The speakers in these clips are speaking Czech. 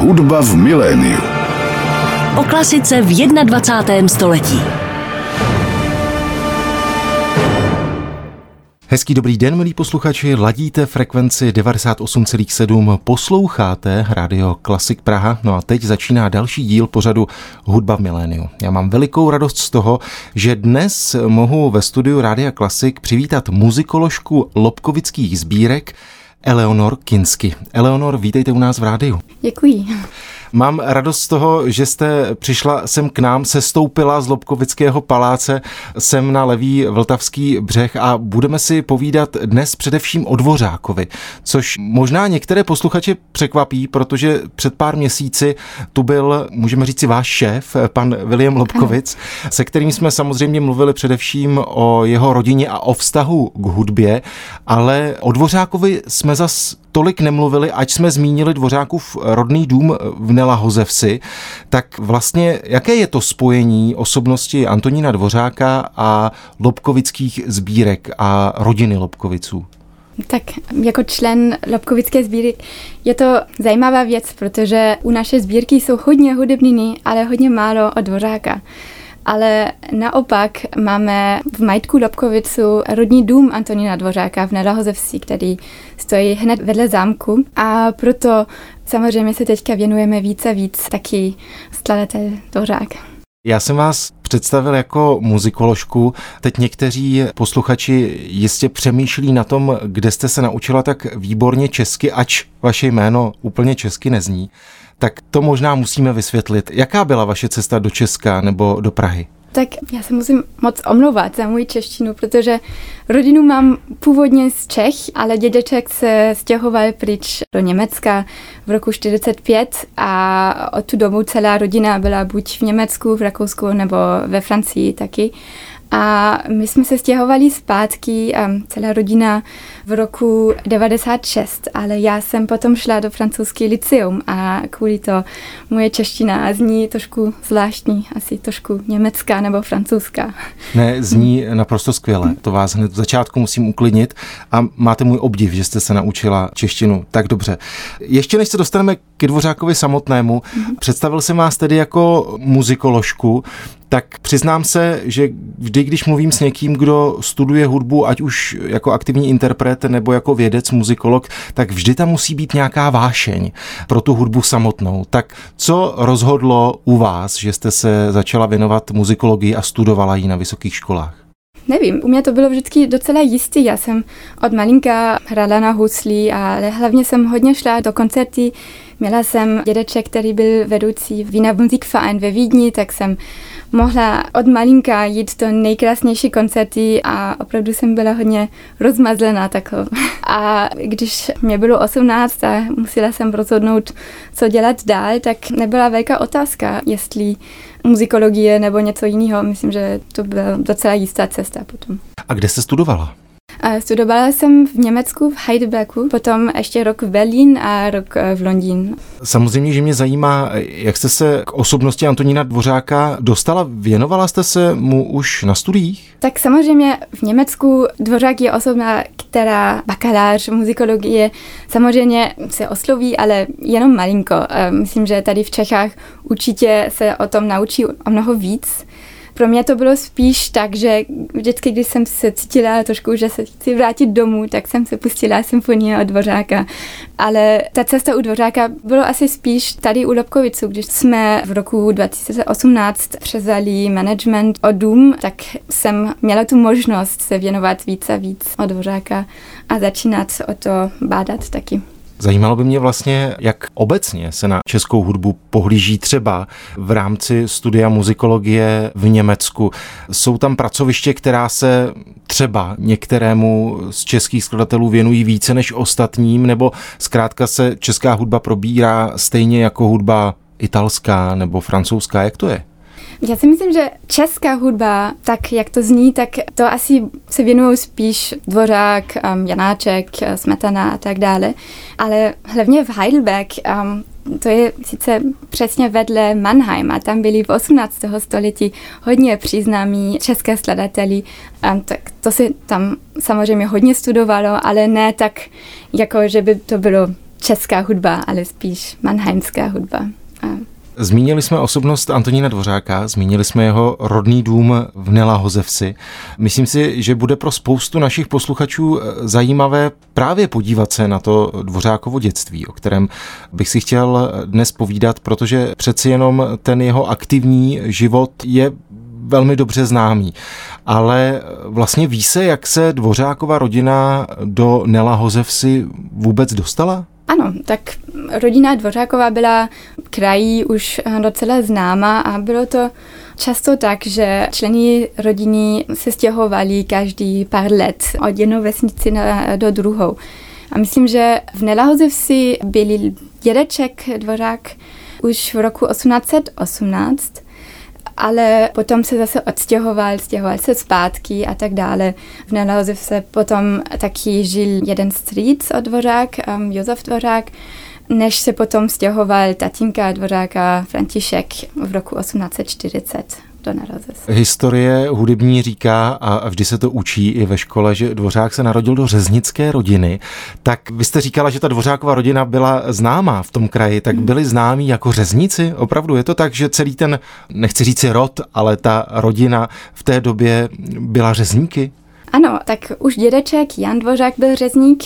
Hudba v miléniu. O klasice v 21. století. Hezký dobrý den, milí posluchači, ladíte frekvenci 98,7, posloucháte Radio Klasik Praha, no a teď začíná další díl pořadu Hudba v miléniu. Já mám velikou radost z toho, že dnes mohu ve studiu Rádia Klasik přivítat muzikoložku lobkovických sbírek Eleonor Kinsky. Eleonor, vítejte u nás v rádiu. Děkuji. Mám radost z toho, že jste přišla sem k nám, se stoupila z Lobkovického paláce sem na levý Vltavský břeh a budeme si povídat dnes především o Dvořákovi, což možná některé posluchače překvapí, protože před pár měsíci tu byl, můžeme říct si, váš šéf, pan William Lobkovic, se kterým jsme samozřejmě mluvili především o jeho rodině a o vztahu k hudbě, ale o Dvořákovi jsme zas tolik nemluvili, ať jsme zmínili Dvořákův rodný dům v Nela Hozevsi, tak vlastně jaké je to spojení osobnosti Antonína Dvořáka a Lobkovických sbírek a rodiny Lobkoviců? Tak jako člen Lobkovické sbírky je to zajímavá věc, protože u naše sbírky jsou hodně hudebniny, ale hodně málo od Dvořáka ale naopak máme v majetku Lobkovicu rodní dům Antonína Dvořáka v Nedahozevsi, který stojí hned vedle zámku a proto samozřejmě se teďka věnujeme víc a víc taky skladatel Dvořák. Já jsem vás představil jako muzikoložku. Teď někteří posluchači jistě přemýšlí na tom, kde jste se naučila tak výborně česky, ač vaše jméno úplně česky nezní tak to možná musíme vysvětlit. Jaká byla vaše cesta do Česka nebo do Prahy? Tak já se musím moc omlouvat za můj češtinu, protože rodinu mám původně z Čech, ale dědeček se stěhoval pryč do Německa v roku 45 a od tu dobu celá rodina byla buď v Německu, v Rakousku nebo ve Francii taky. A my jsme se stěhovali zpátky, um, celá rodina v roku 96, ale já jsem potom šla do francouzský liceum a kvůli to moje čeština zní trošku zvláštní, asi trošku německá nebo francouzská. Ne, zní naprosto skvěle. To vás hned v začátku musím uklidnit a máte můj obdiv, že jste se naučila češtinu tak dobře. Ještě než se dostaneme k Dvořákovi samotnému, mm-hmm. představil jsem vás tedy jako muzikoložku, tak přiznám se, že vždy, když mluvím s někým, kdo studuje hudbu, ať už jako aktivní interpret nebo jako vědec, muzikolog, tak vždy tam musí být nějaká vášeň pro tu hudbu samotnou. Tak co rozhodlo u vás, že jste se začala věnovat muzikologii a studovala ji na vysokých školách? Nevím, u mě to bylo vždycky docela jistý. Já jsem od malinka hrála na husli, ale hlavně jsem hodně šla do koncerty. Měla jsem dědeček, který byl vedoucí Wiener Musikverein ve Vídni, tak jsem mohla od malinka jít do nejkrásnější koncerty a opravdu jsem byla hodně rozmazlená taková. A když mě bylo 18 a musela jsem rozhodnout, co dělat dál, tak nebyla velká otázka, jestli muzikologie nebo něco jiného. Myslím, že to byla docela jistá cesta potom. A kde jste studovala? Studovala jsem v Německu, v Heidelbergu, potom ještě rok v Berlín a rok eh, v Londýn. Samozřejmě, že mě zajímá, jak jste se k osobnosti Antonína Dvořáka dostala. Věnovala jste se mu už na studiích? Tak samozřejmě v Německu Dvořák je osoba, která bakalář muzikologie samozřejmě se osloví, ale jenom malinko. Eh, myslím, že tady v Čechách určitě se o tom naučí o mnoho víc pro mě to bylo spíš tak, že vždycky, když jsem se cítila trošku, že se chci vrátit domů, tak jsem se pustila symfonie od Dvořáka. Ale ta cesta u Dvořáka bylo asi spíš tady u Lobkovicu, když jsme v roku 2018 přezali management o dům, tak jsem měla tu možnost se věnovat víc a víc od Dvořáka a začínat o to bádat taky. Zajímalo by mě vlastně, jak obecně se na českou hudbu pohlíží třeba v rámci studia muzikologie v Německu. Jsou tam pracoviště, která se třeba některému z českých skladatelů věnují více než ostatním, nebo zkrátka se česká hudba probírá stejně jako hudba italská nebo francouzská. Jak to je? Já si myslím, že česká hudba, tak jak to zní, tak to asi se věnují spíš Dvořák, um, Janáček, Smetana a tak dále. Ale hlavně v Heidelberg um, to je sice přesně vedle Mannheima, tam byli v 18. století hodně příznámí české skladateli, um, tak to se tam samozřejmě hodně studovalo, ale ne tak, jako že by to bylo česká hudba, ale spíš manheimská hudba. A Zmínili jsme osobnost Antonína Dvořáka, zmínili jsme jeho rodný dům v Nela Hozevsi. Myslím si, že bude pro spoustu našich posluchačů eh, zajímavé právě podívat se na to Dvořákovo dětství, o kterém bych si chtěl dnes povídat, protože přeci jenom ten jeho aktivní život je velmi dobře známý. Ale vlastně ví se, jak se Dvořákova rodina do Nela Hozevsi vůbec dostala? Ano, tak rodina Dvořáková byla krají už docela známa a bylo to často tak, že členy rodiny se stěhovali každý pár let od jedné vesnici na, do druhou. A myslím, že v Nelahozevsi byl dědeček Dvořák už v roku 1818 ale potom se zase odstěhoval, stěhoval se zpátky a tak dále. V Nelauze se potom taky žil jeden strýc od Dvořák, um, Josef Dvořák, než se potom stěhoval tatínka Dvořáka František v roku 1840 do Narazes. Historie hudební říká, a vždy se to učí i ve škole, že Dvořák se narodil do řeznické rodiny. Tak vy jste říkala, že ta Dvořáková rodina byla známá v tom kraji, tak hmm. byli známí jako řezníci? Opravdu je to tak, že celý ten, nechci říct rod, ale ta rodina v té době byla řezníky? Ano, tak už dědeček Jan Dvořák byl řezník,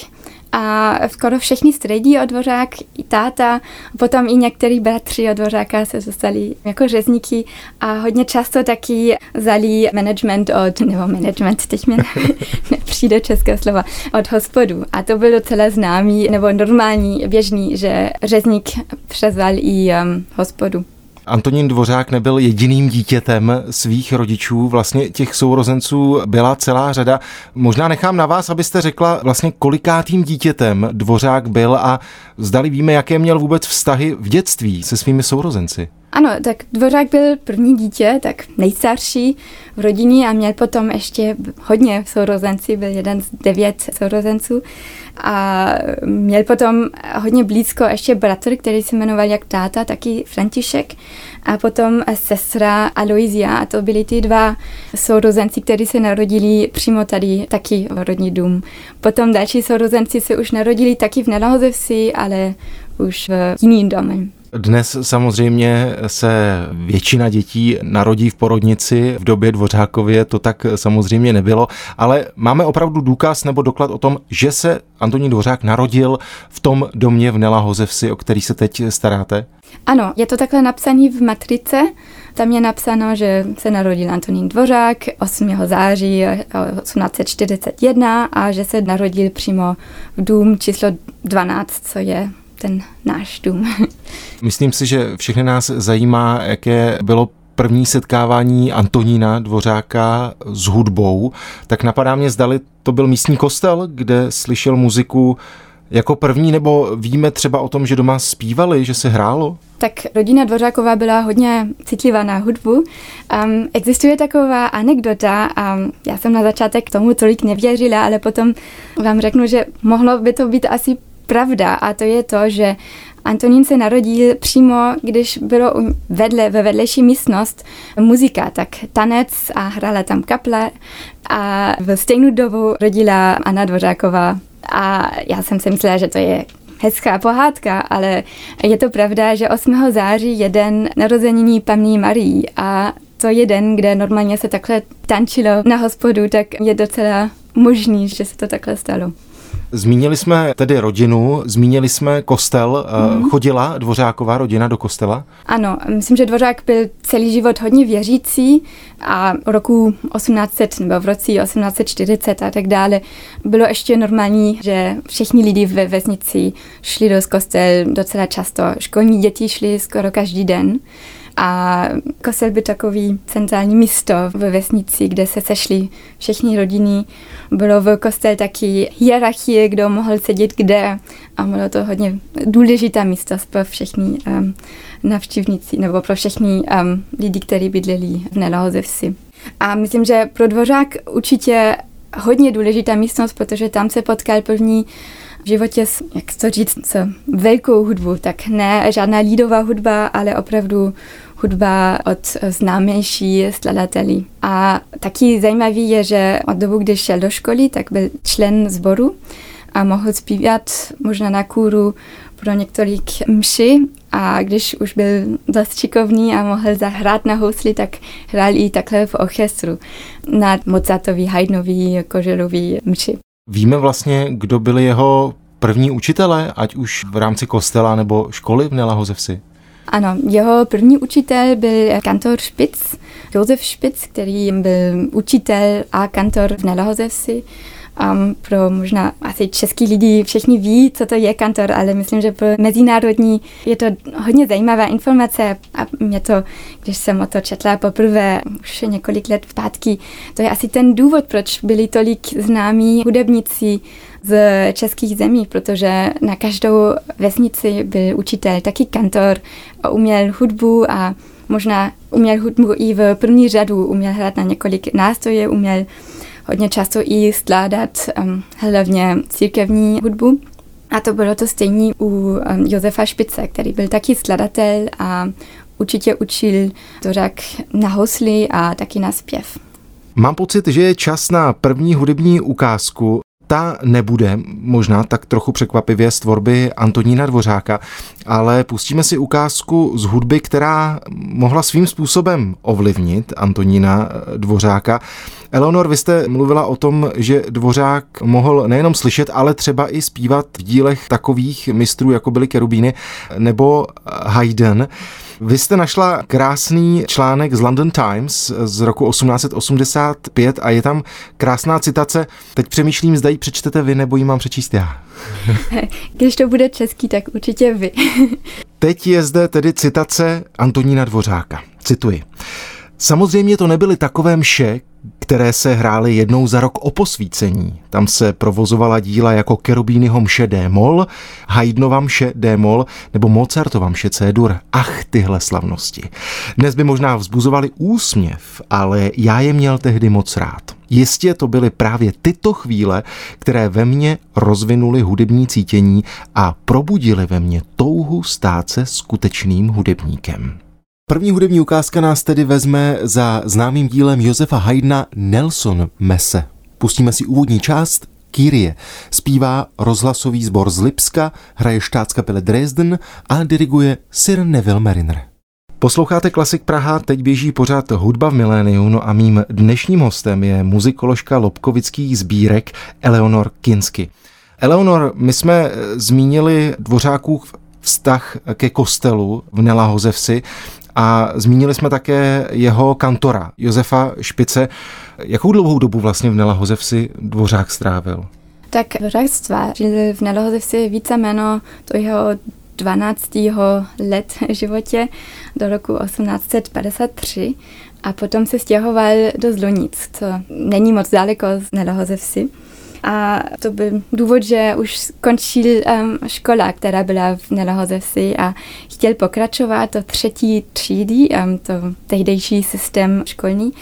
a skoro všichni středí od Dvořák, i táta, potom i některý bratři od Dvořáka se dostali jako řezníky a hodně často taky zali management od, nebo management, teď mi nepřijde české slova, od hospodu. A to byl docela známý, nebo normální, běžný, že řezník přezval i um, hospodu. Antonín Dvořák nebyl jediným dítětem svých rodičů, vlastně těch sourozenců byla celá řada. Možná nechám na vás, abyste řekla vlastně kolikátým dítětem Dvořák byl a zdali víme, jaké měl vůbec vztahy v dětství se svými sourozenci. Ano, tak Dvořák byl první dítě, tak nejstarší v rodině a měl potom ještě hodně sourozenci, byl jeden z devět sourozenců a měl potom hodně blízko ještě bratr, který se jmenoval jak táta, taky František a potom sestra Aloizia a to byli ty dva sourozenci, kteří se narodili přímo tady taky v rodní dům. Potom další sourozenci se už narodili taky v Nelahozevsi, ale už v jiným domě. Dnes samozřejmě se většina dětí narodí v porodnici, v době Dvořákově to tak samozřejmě nebylo, ale máme opravdu důkaz nebo doklad o tom, že se Antonín Dvořák narodil v tom domě v Nela Hozevsi, o který se teď staráte? Ano, je to takhle napsané v matrice. Tam je napsáno, že se narodil Antonín Dvořák 8. září 1841 a že se narodil přímo v dům číslo 12, co je ten náš dům. Myslím si, že všechny nás zajímá, jaké bylo první setkávání Antonína Dvořáka s hudbou, tak napadá mě, zdali to byl místní kostel, kde slyšel muziku jako první, nebo víme třeba o tom, že doma zpívali, že se hrálo? Tak rodina Dvořáková byla hodně citlivá na hudbu. Um, existuje taková anekdota, a um, já jsem na začátek tomu tolik nevěřila, ale potom vám řeknu, že mohlo by to být asi pravda a to je to, že Antonín se narodil přímo, když bylo vedle, ve vedlejší místnost muzika, tak tanec a hrála tam kaple a v stejnou dobu rodila Anna Dvořáková a já jsem si myslela, že to je hezká pohádka, ale je to pravda, že 8. září je den narozeniny Pamní Marii a to je den, kde normálně se takhle tančilo na hospodu, tak je docela možný, že se to takhle stalo. Zmínili jsme tedy rodinu, zmínili jsme kostel. Mm. Chodila Dvořáková rodina do kostela? Ano, myslím, že Dvořák byl celý život hodně věřící a v roku 1800 nebo v roce 1840 a tak dále bylo ještě normální, že všichni lidi ve vesnici šli do kostel docela často. Školní děti šli skoro každý den. A kostel byl takový centrální místo ve vesnici, kde se sešly všechny rodiny. Bylo v kostel taky hierarchie, kdo mohl sedět kde a bylo to hodně důležitá místo pro všechny um, navštívníci nebo pro všechny um, lidi, kteří bydleli v Nelahozevsi. A myslím, že pro Dvořák určitě hodně důležitá místnost, protože tam se potkal první v životě, jak to říct, s velkou hudbu, tak ne žádná lídová hudba, ale opravdu hudba od známější skladatelů. A taky zajímavý je, že od dobu, kdy šel do školy, tak byl člen sboru a mohl zpívat možná na kůru pro několik mši a když už byl dost šikovný a mohl zahrát na housli, tak hrál i takhle v orchestru na Mozartový, Haydnový, Koželový mši. Víme vlastně, kdo byli jeho první učitelé, ať už v rámci kostela nebo školy v Nelahozevsi? Ano, jeho první učitel byl kantor Špic, Josef Špic, který byl učitel a kantor v Nelahozevsi Um, pro možná asi český lidi všichni ví, co to je kantor, ale myslím, že pro mezinárodní je to hodně zajímavá informace a mě to, když jsem o to četla poprvé už několik let zpátky, to je asi ten důvod, proč byli tolik známí hudebníci z českých zemí, protože na každou vesnici byl učitel, taky kantor, uměl hudbu a možná uměl hudbu i v první řadu, uměl hrát na několik nástrojů, uměl hodně často i skládat um, hlavně církevní hudbu. A to bylo to stejné u um, Josefa Špice, který byl taky skladatel a určitě učil řak na hosly a taky na zpěv. Mám pocit, že je čas na první hudební ukázku ta nebude možná tak trochu překvapivě z tvorby Antonína Dvořáka, ale pustíme si ukázku z hudby, která mohla svým způsobem ovlivnit Antonína Dvořáka. Eleonor, vy jste mluvila o tom, že Dvořák mohl nejenom slyšet, ale třeba i zpívat v dílech takových mistrů, jako byly Kerubíny nebo Haydn. Vy jste našla krásný článek z London Times z roku 1885 a je tam krásná citace. Teď přemýšlím, zda ji přečtete vy, nebo ji mám přečíst já. Když to bude český, tak určitě vy. Teď je zde tedy citace Antonína Dvořáka. Cituji. Samozřejmě to nebyly takové mše, které se hrály jednou za rok o posvícení. Tam se provozovala díla jako Kerubínyho mše D-mol, Haydnova mše D-mol nebo Mozartova mše C-dur. Ach, tyhle slavnosti. Dnes by možná vzbuzovali úsměv, ale já je měl tehdy moc rád. Jistě to byly právě tyto chvíle, které ve mně rozvinuly hudební cítění a probudily ve mně touhu stát se skutečným hudebníkem. První hudební ukázka nás tedy vezme za známým dílem Josefa Haydna Nelson Mese. Pustíme si úvodní část Kyrie. Zpívá rozhlasový sbor z Lipska, hraje štátskapele Dresden a diriguje Sir Neville Mariner. Posloucháte Klasik Praha, teď běží pořád Hudba v miléniu, no a mým dnešním hostem je muzikoložka lobkovických sbírek Eleonor Kinsky. Eleonor, my jsme zmínili Dvořákův vztah ke kostelu v Nelahozevsi a zmínili jsme také jeho kantora, Josefa Špice. Jakou dlouhou dobu vlastně v Nelahozevsi Dvořák strávil? Tak Dvořák stvářil v Nelahozevsi víceméno to jeho 12. let životě do roku 1853 a potom se stěhoval do Zlonic, co není moc daleko z Nelahozevsi. A to byl důvod, že už skončil um, škola, která byla v Nelahozevsi a chtěl pokračovat do třetí třídy, um, to tehdejší systém školní.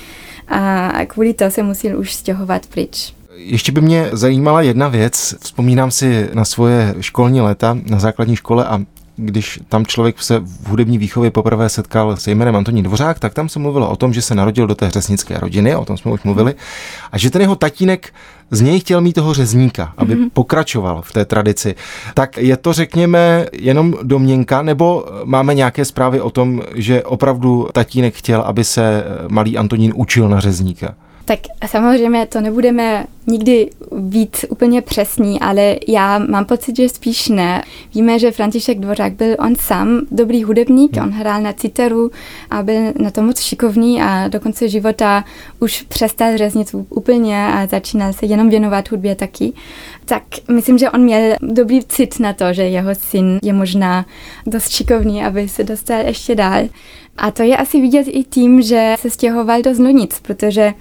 A kvůli to se musel už stěhovat pryč. Ještě by mě zajímala jedna věc. Vzpomínám si na svoje školní léta na základní škole a když tam člověk se v hudební výchově poprvé setkal se jménem Antonín Dvořák, tak tam se mluvilo o tom, že se narodil do té řeznické rodiny, o tom jsme už mluvili, a že ten jeho tatínek z něj chtěl mít toho řezníka, aby mm-hmm. pokračoval v té tradici. Tak je to, řekněme, jenom domněnka, nebo máme nějaké zprávy o tom, že opravdu tatínek chtěl, aby se malý Antonín učil na řezníka? Tak samozřejmě to nebudeme nikdy být úplně přesní, ale já mám pocit, že spíš ne. Víme, že František Dvořák byl on sám dobrý hudebník, on hrál na citeru a byl na to moc šikovný a do konce života už přestal řeznit úplně a začínal se jenom věnovat hudbě taky. Tak myslím, že on měl dobrý cit na to, že jeho syn je možná dost šikovný, aby se dostal ještě dál. A to je asi vidět i tím, že se stěhoval do Znonic, protože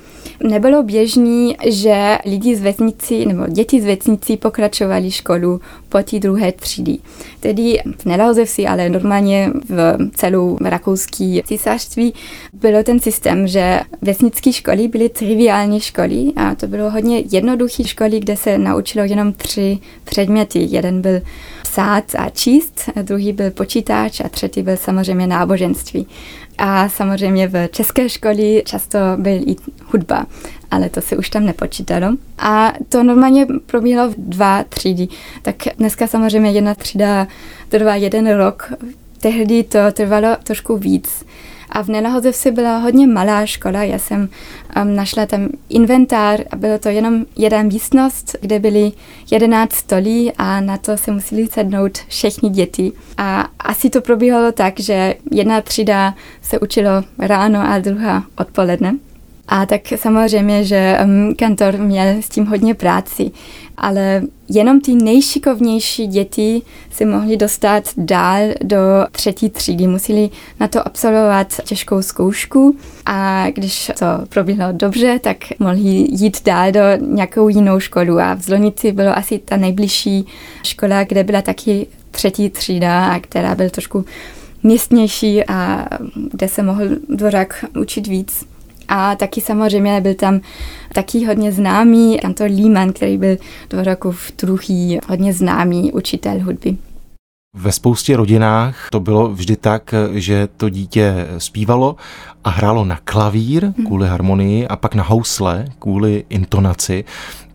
nebylo běžný, že lidi z vesnici nebo děti z vesnici pokračovali školu po té druhé třídy. Tedy v si, ale normálně v celou rakouský císařství bylo ten systém, že vesnické školy byly triviální školy a to bylo hodně jednoduché školy, kde se naučilo jenom tři předměty. Jeden byl psát a číst, druhý byl počítač a třetí byl samozřejmě náboženství. A samozřejmě v české škole často byl i hudba, ale to se už tam nepočítalo. A to normálně probíhalo v dva třídy. Tak dneska samozřejmě jedna třída trvá jeden rok, tehdy to trvalo trošku víc. A v Nenahozevsi byla hodně malá škola, já jsem um, našla tam inventár a bylo to jenom jedna místnost, kde byly 11 stolí a na to se museli sednout všechny děti. A asi to probíhalo tak, že jedna třída se učilo ráno a druhá odpoledne. A tak samozřejmě, že um, kantor měl s tím hodně práci, ale jenom ty nejšikovnější děti se mohly dostat dál do třetí třídy. Museli na to absolvovat těžkou zkoušku a když to proběhlo dobře, tak mohli jít dál do nějakou jinou školu. A v Zlonici bylo asi ta nejbližší škola, kde byla taky třetí třída, a která byl trošku místnější a kde se mohl dvořák učit víc. A taky samozřejmě byl tam taky hodně známý kantor Lehmann, který byl v druhý hodně známý učitel hudby. Ve spoustě rodinách to bylo vždy tak, že to dítě zpívalo a hrálo na klavír mhm. kvůli harmonii a pak na housle kvůli intonaci.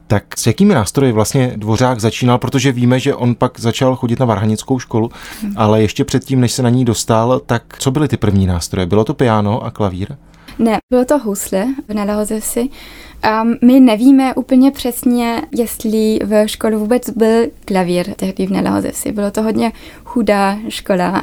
Tak s jakými nástroji vlastně Dvořák začínal, protože víme, že on pak začal chodit na varhanickou školu, hmm. ale ještě předtím, než se na ní dostal, tak co byly ty první nástroje? Bylo to piano a klavír? Ne, bylo to husle v Nelahozevsi. Um, my nevíme úplně přesně, jestli v škole vůbec byl klavír tehdy v Nelahozevsi. Bylo to hodně chudá škola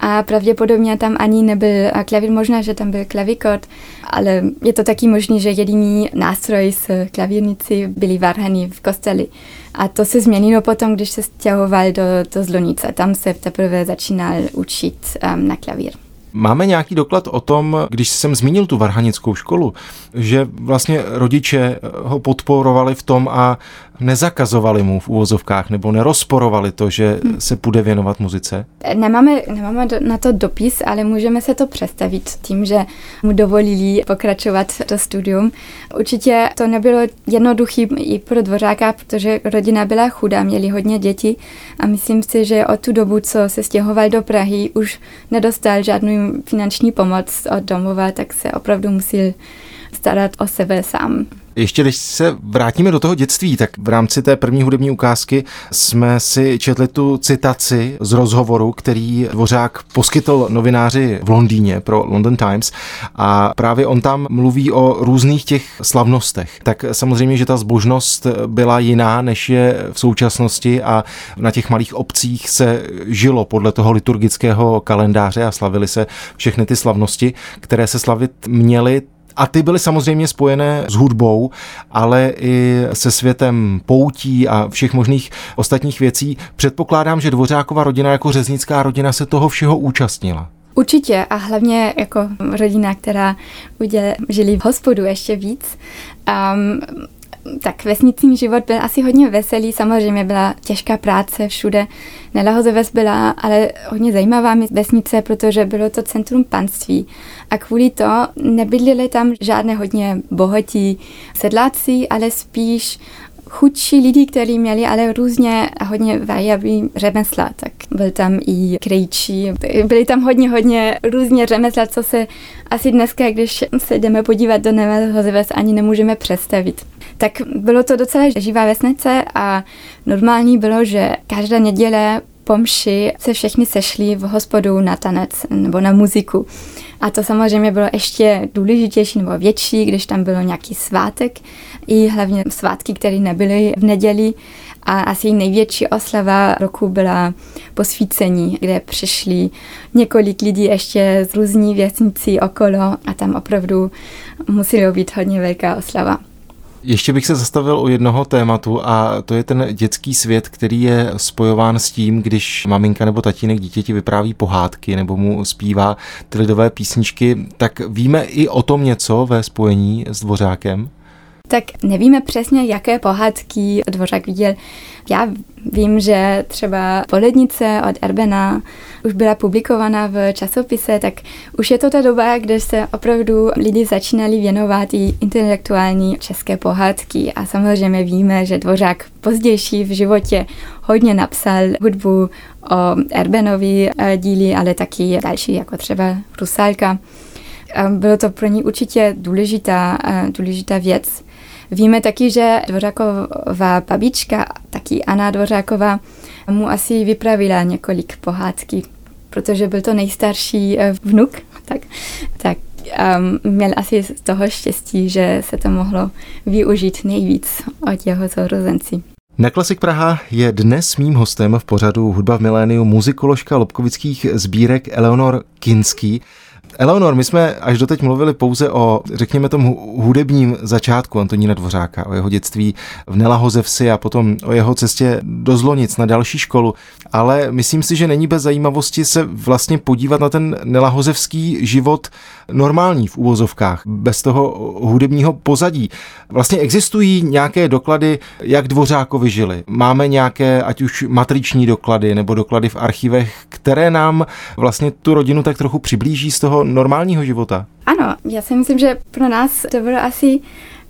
a pravděpodobně tam ani nebyl klavír, možná, že tam byl klavikot, ale je to taky možné, že jediný nástroj z klavírnici byly varhany v kosteli. A to se změnilo potom, když se stěhoval do, do Zlonice. Tam se teprve začínal učit um, na klavír. Máme nějaký doklad o tom, když jsem zmínil tu varhanickou školu, že vlastně rodiče ho podporovali v tom a nezakazovali mu v úvozovkách nebo nerozporovali to, že hmm. se bude věnovat muzice? Nemáme, nemáme na to dopis, ale můžeme se to představit tím, že mu dovolili pokračovat do studium. Určitě to nebylo jednoduché i pro dvořáka, protože rodina byla chudá, měli hodně dětí a myslím si, že od tu dobu, co se stěhoval do Prahy, už nedostal žádnou finanční pomoc od domova, tak se opravdu musel starat o sebe sám. Ještě když se vrátíme do toho dětství, tak v rámci té první hudební ukázky jsme si četli tu citaci z rozhovoru, který Dvořák poskytl novináři v Londýně pro London Times a právě on tam mluví o různých těch slavnostech. Tak samozřejmě, že ta zbožnost byla jiná, než je v současnosti a na těch malých obcích se žilo podle toho liturgického kalendáře a slavili se všechny ty slavnosti, které se slavit měly a ty byly samozřejmě spojené s hudbou, ale i se světem poutí a všech možných ostatních věcí. Předpokládám, že Dvořáková rodina jako řeznická rodina se toho všeho účastnila. Určitě a hlavně jako rodina, která udělali, žili v hospodu ještě víc. Um, tak vesniční život byl asi hodně veselý, samozřejmě byla těžká práce všude. Nelahozeves byla ale hodně zajímavá vesnice, protože bylo to centrum panství a kvůli to nebydlili tam žádné hodně bohatí sedláci, ale spíš chudší lidi, kteří měli ale různě a hodně variabilní řemesla, tak byl tam i krejčí, byly tam hodně, hodně různě řemesla, co se asi dneska, když se jdeme podívat do Nevelhozeves, ani nemůžeme představit. Tak bylo to docela živá vesnice a normální bylo, že každá neděle po mši se všichni sešli v hospodu na tanec nebo na muziku. A to samozřejmě bylo ještě důležitější nebo větší, když tam bylo nějaký svátek, i hlavně svátky, které nebyly v neděli. A asi největší oslava roku byla posvícení, kde přišli několik lidí ještě z různých věcnicí okolo a tam opravdu muselo být hodně velká oslava. Ještě bych se zastavil u jednoho tématu a to je ten dětský svět, který je spojován s tím, když maminka nebo tatínek dítěti vypráví pohádky nebo mu zpívá ty lidové písničky, tak víme i o tom něco ve spojení s Dvořákem? Tak nevíme přesně, jaké pohádky Dvořák viděl. Já vím, že třeba Polednice od Erbena už byla publikovaná v časopise, tak už je to ta doba, kde se opravdu lidi začínali věnovat i intelektuální české pohádky a samozřejmě víme, že Dvořák pozdější v životě hodně napsal hudbu o Erbenovi eh, díly, ale taky další, jako třeba Rusalka. Bylo to pro ní určitě důležitá, eh, důležitá věc. Víme taky, že Dvořáková babička, taky Anna Dvořáková, mu asi vypravila několik pohádky, protože byl to nejstarší eh, vnuk, tak, tak um, měl asi z toho štěstí, že se to mohlo využít nejvíc od jeho sourozenci. Na Klasik Praha je dnes mým hostem v pořadu Hudba v miléniu muzikoložka lobkovických sbírek Eleonor Kinský. Eleonor, my jsme až doteď mluvili pouze o, řekněme tomu, hudebním začátku Antonína Dvořáka, o jeho dětství v Nelahozevsi a potom o jeho cestě do Zlonic na další školu, ale myslím si, že není bez zajímavosti se vlastně podívat na ten nelahozevský život normální v úvozovkách, bez toho hudebního pozadí. Vlastně existují nějaké doklady, jak Dvořákovi žili. Máme nějaké, ať už matriční doklady nebo doklady v archivech, které nám vlastně tu rodinu tak trochu přiblíží z toho normálního života. Ano, já si myslím, že pro nás to bylo asi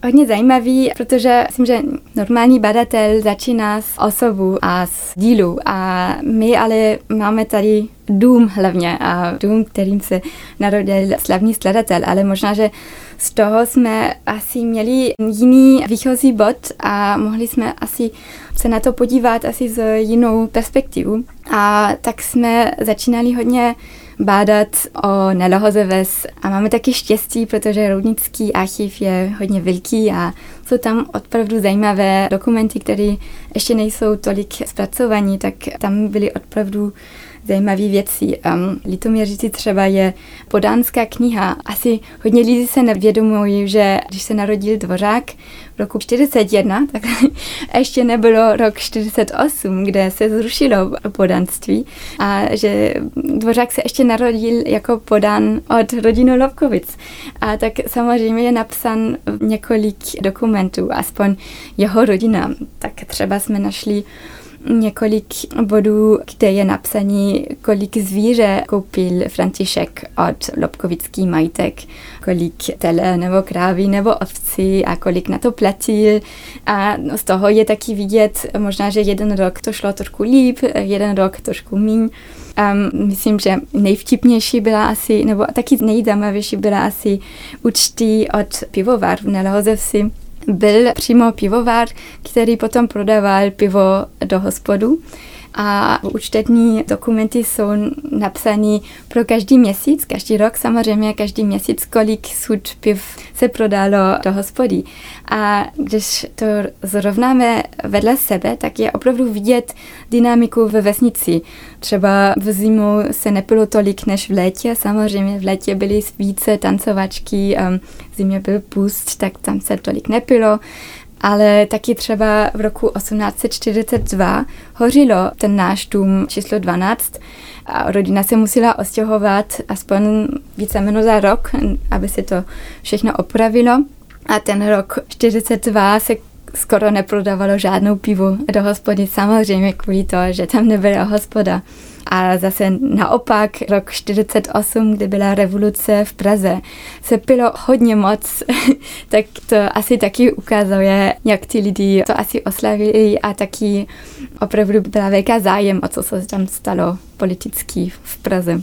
hodně zajímavý, protože myslím, že normální badatel začíná s osobu a s dílu a my ale máme tady dům hlavně a dům, kterým se narodil slavný skladatel, ale možná, že z toho jsme asi měli jiný výchozí bod a mohli jsme asi se na to podívat asi z jinou perspektivu. A tak jsme začínali hodně bádat o Nelohozeves a máme taky štěstí, protože Roudnický archiv je hodně velký a jsou tam opravdu zajímavé dokumenty, které ještě nejsou tolik zpracovaní, tak tam byly opravdu zajímavé věci. Um, Litoměřici třeba je podánská kniha. Asi hodně lidí se nevědomují, že když se narodil Dvořák v roku 41, tak ještě nebylo rok 48, kde se zrušilo podánství a že Dvořák se ještě narodil jako podán od rodiny Lobkovic. A tak samozřejmě je napsan několik dokumentů, aspoň jeho rodina. Tak třeba jsme našli několik bodů, kde je napsaný, kolik zvíře koupil František od Lobkovický majitek, kolik tele nebo krávy nebo ovci a kolik na to platil. A z toho je taky vidět možná, že jeden rok to šlo trošku líp, jeden rok trošku míň. Um, myslím, že nejvtipnější byla asi, nebo taky nejzajímavější byla asi účty od pivovar v Nelhozevsi, byl přímo pivovar, který potom prodával pivo do hospodu a účtetní dokumenty jsou napsané pro každý měsíc, každý rok samozřejmě, každý měsíc, kolik sud piv se prodalo do hospody. A když to zrovnáme vedle sebe, tak je opravdu vidět dynamiku ve vesnici. Třeba v zimu se nepilo tolik než v létě, samozřejmě v létě byly více tancovačky, v zimě byl pust, tak tam se tolik nepilo ale taky třeba v roku 1842 hořilo ten náš dům číslo 12 a rodina se musela ostěhovat aspoň víceméně za rok, aby se to všechno opravilo. A ten rok 42 se skoro neprodávalo žádnou pivu do hospody, samozřejmě kvůli to, že tam nebyla hospoda. A zase naopak rok 48, kdy byla revoluce v Praze, se pilo hodně moc, tak to asi taky ukazuje, jak ty lidi to asi oslavili a taky opravdu byla velká zájem o co se tam stalo politický v Praze.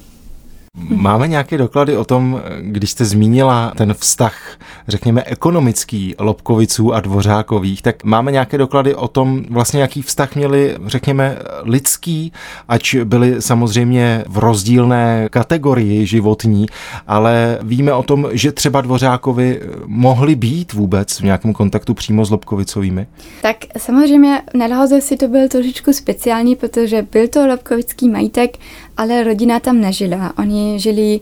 Máme nějaké doklady o tom, když jste zmínila ten vztah, řekněme, ekonomický Lobkoviců a Dvořákových, tak máme nějaké doklady o tom, vlastně jaký vztah měli, řekněme, lidský, ač byli samozřejmě v rozdílné kategorii životní, ale víme o tom, že třeba Dvořákovi mohli být vůbec v nějakém kontaktu přímo s Lobkovicovými? Tak samozřejmě na si to byl trošičku speciální, protože byl to Lobkovický majitek, ale rodina tam nežila. Oni žili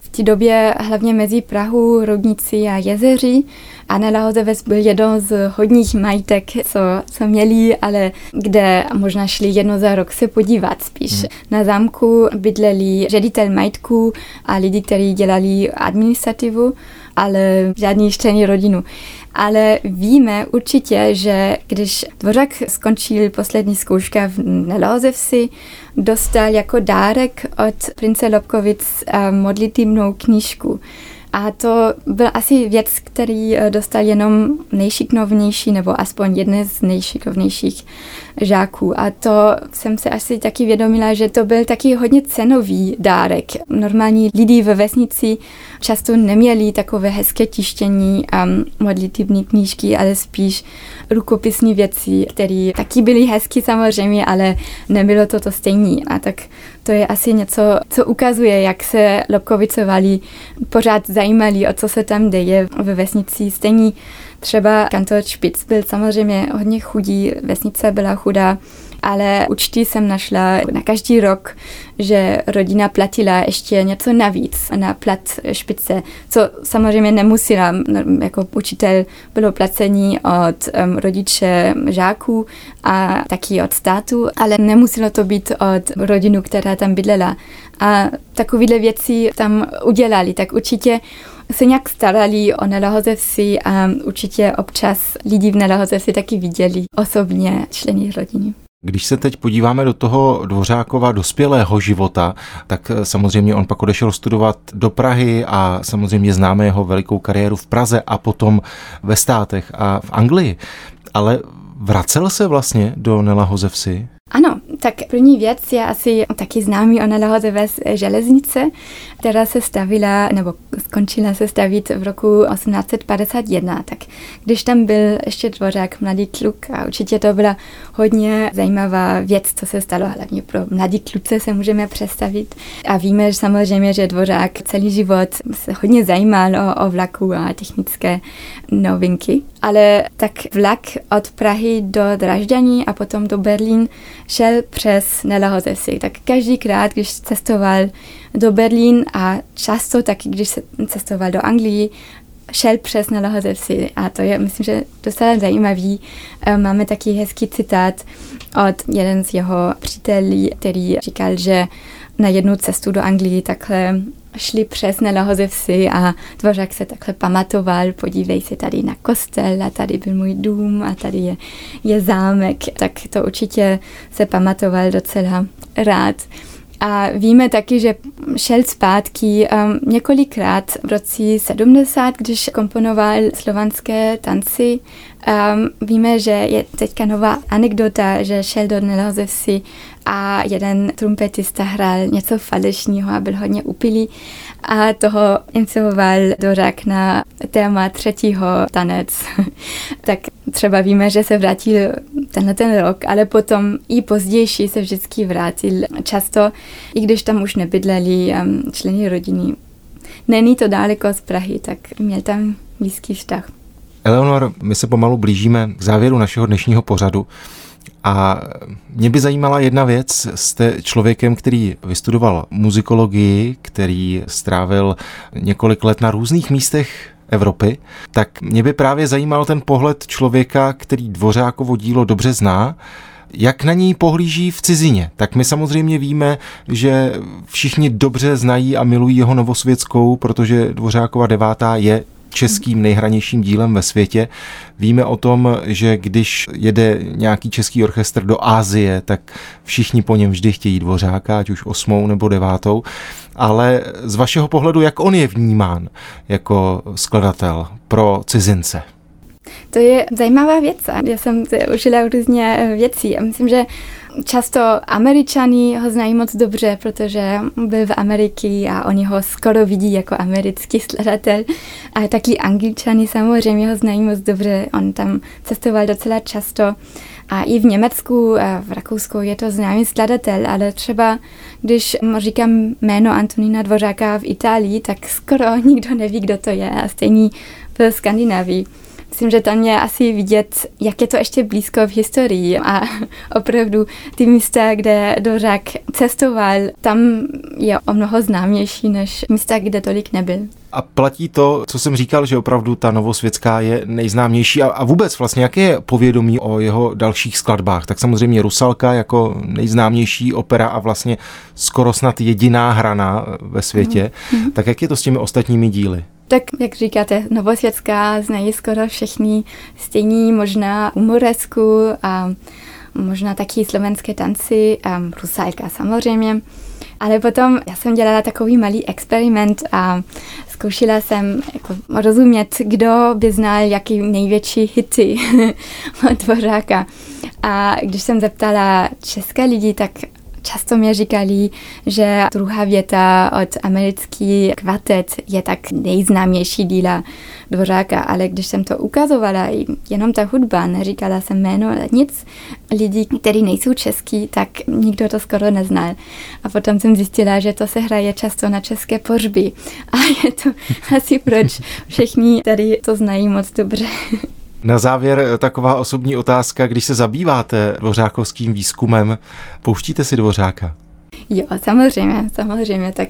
v té době hlavně mezi Prahu, Rodnici a Jezeři. A Nelahozeves byl jeden z hodních majitek, co, co měli, ale kde možná šli jedno za rok se podívat spíš. Hmm. Na zámku bydleli ředitel majitku a lidi, kteří dělali administrativu ale žádný členy rodinu. Ale víme určitě, že když Dvořák skončil poslední zkouška v Nelozevsi, dostal jako dárek od prince Lobkovic eh, modlitivnou knížku. A to byl asi věc, který eh, dostal jenom nejšikovnější, nebo aspoň jeden z nejšikovnějších žáků. A to jsem se asi taky vědomila, že to byl taky hodně cenový dárek. Normální lidi ve vesnici často neměli takové hezké tištění a modlitivní knížky, ale spíš rukopisní věci, které taky byly hezky samozřejmě, ale nebylo to to stejné. A tak to je asi něco, co ukazuje, jak se Lobkovicovali pořád zajímali, o co se tam děje ve vesnici. Stejný třeba kantor Špic byl samozřejmě hodně chudý, vesnice byla chudá, ale určitě jsem našla na každý rok, že rodina platila ještě něco navíc na plat špice, co samozřejmě nemusela, jako učitel bylo placení od um, rodiče žáků a taky od státu, ale nemuselo to být od rodinu, která tam bydlela. A takovéhle věci tam udělali, tak určitě se nějak starali o Nelahozevsi a určitě občas lidi v Nelahozevsi taky viděli osobně členy rodiny. Když se teď podíváme do toho Dvořákova dospělého života, tak eh, samozřejmě on pak odešel studovat do Prahy a samozřejmě známe jeho velikou kariéru v Praze a potom ve státech a v Anglii. Ale vracel se vlastně do Nelahozevsi? Ano, tak první věc je asi taky známý ona z železnice, která se stavila, nebo skončila se stavit v roku 1851. Tak když tam byl ještě dvořák mladý kluk a určitě to byla hodně zajímavá věc, co se stalo, hlavně pro mladý kluce se můžeme představit. A víme že samozřejmě, že dvořák celý život se hodně zajímal o, o vlaku a technické novinky. Ale tak vlak od Prahy do Dražďaní a potom do Berlín šel přes Nelahozesi. Tak každýkrát, když cestoval do Berlín a často taky, když cestoval do Anglii, šel přes Nelahozesi. A to je, myslím, že docela zajímavý. Eh, máme taky hezký citát od jeden z jeho přítelí, který říkal, že na jednu cestu do Anglii takhle šli přes Nelahozevsi a Dvořák se takhle pamatoval, podívej se tady na kostel a tady byl můj dům a tady je, je zámek, tak to určitě se pamatoval docela rád. A víme taky, že šel zpátky um, několikrát v roce 70, když komponoval slovanské tanci. Um, víme, že je teďka nová anekdota, že šel do Nelozevsi a jeden trumpetista hrál něco falešního a byl hodně upilý a toho insceloval Dořák na téma třetího tanec. tak třeba víme, že se vrátil tenhle ten rok, ale potom i pozdější se vždycky vrátil často, i když tam už nebydleli členy rodiny. Není to daleko z Prahy, tak měl tam blízký vztah. Eleonor, my se pomalu blížíme k závěru našeho dnešního pořadu. A mě by zajímala jedna věc. Jste člověkem, který vystudoval muzikologii, který strávil několik let na různých místech Evropy, tak mě by právě zajímal ten pohled člověka, který Dvořákovo dílo dobře zná, jak na něj pohlíží v cizině? Tak my samozřejmě víme, že všichni dobře znají a milují jeho Novosvětskou, protože Dvořákova devátá je českým nejhranějším dílem ve světě. Víme o tom, že když jede nějaký český orchestr do Ázie, tak všichni po něm vždy chtějí dvořáka, ať už osmou nebo devátou. Ale z vašeho pohledu, jak on je vnímán jako skladatel pro cizince? To je zajímavá věc. Já jsem užila různě věcí a myslím, že Často američani ho znají moc dobře, protože byl v Ameriky a oni ho skoro vidí jako americký skladatel. A taky angličani samozřejmě ho znají moc dobře, on tam cestoval docela často. A i v Německu a v Rakousku je to známý skladatel, ale třeba když říkám jméno Antonína Dvořáka v Itálii, tak skoro nikdo neví, kdo to je a stejný v Skandinávii. Myslím, že tam je asi vidět, jak je to ještě blízko v historii a opravdu ty místa, kde Dořák cestoval, tam je o mnoho známější než místa, kde tolik nebyl. A platí to, co jsem říkal, že opravdu ta novosvětská je nejznámější a, a vůbec vlastně, jaké je povědomí o jeho dalších skladbách? Tak samozřejmě Rusalka jako nejznámější opera a vlastně skoro snad jediná hrana ve světě. Mm. Tak jak je to s těmi ostatními díly? Tak, jak říkáte, Novosvětská znají skoro všichni stejní, možná umoresku a možná taky slovenské tanci, a rusalka samozřejmě. Ale potom já jsem dělala takový malý experiment a zkoušela jsem jako rozumět, kdo by znal jaký největší hity od Dvořáka. A když jsem zeptala české lidi, tak Často mi říkali, že druhá věta od americký kvartet je tak nejznámější díla Dvořáka, ale když jsem to ukazovala, jenom ta hudba, neříkala jsem jméno, nic, lidí, kteří nejsou český, tak nikdo to skoro neznal. A potom jsem zjistila, že to se hraje často na české pořby. A je to asi proč všichni tady to znají moc dobře. Na závěr eh, taková osobní otázka, když se zabýváte dvořákovským výzkumem, pouštíte si dvořáka? Jo, samozřejmě, samozřejmě. Tak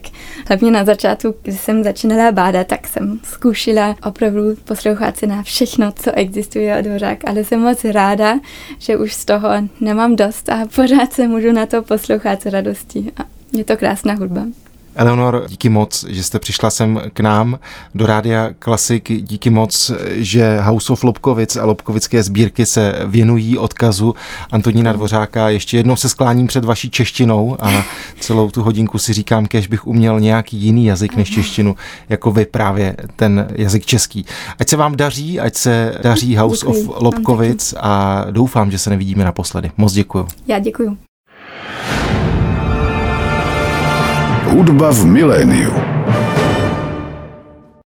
hlavně na začátku, když jsem začínala bádat, tak jsem zkoušela opravdu poslouchat si na všechno, co existuje od Dvořák, ale jsem moc ráda, že už z toho nemám dost a pořád se můžu na to poslouchat s radostí. A je to krásná hudba. Eleonor, díky moc, že jste přišla sem k nám do Rádia Klasik. Díky moc, že House of Lobkovic a Lobkovické sbírky se věnují odkazu Antonína Dvořáka. Ještě jednou se skláním před vaší češtinou a celou tu hodinku si říkám, kež bych uměl nějaký jiný jazyk než češtinu, jako vy právě ten jazyk český. Ať se vám daří, ať se daří House děkuji. of Lobkovic a doufám, že se nevidíme naposledy. Moc děkuji. Já děkuji. Hudba v miléniu.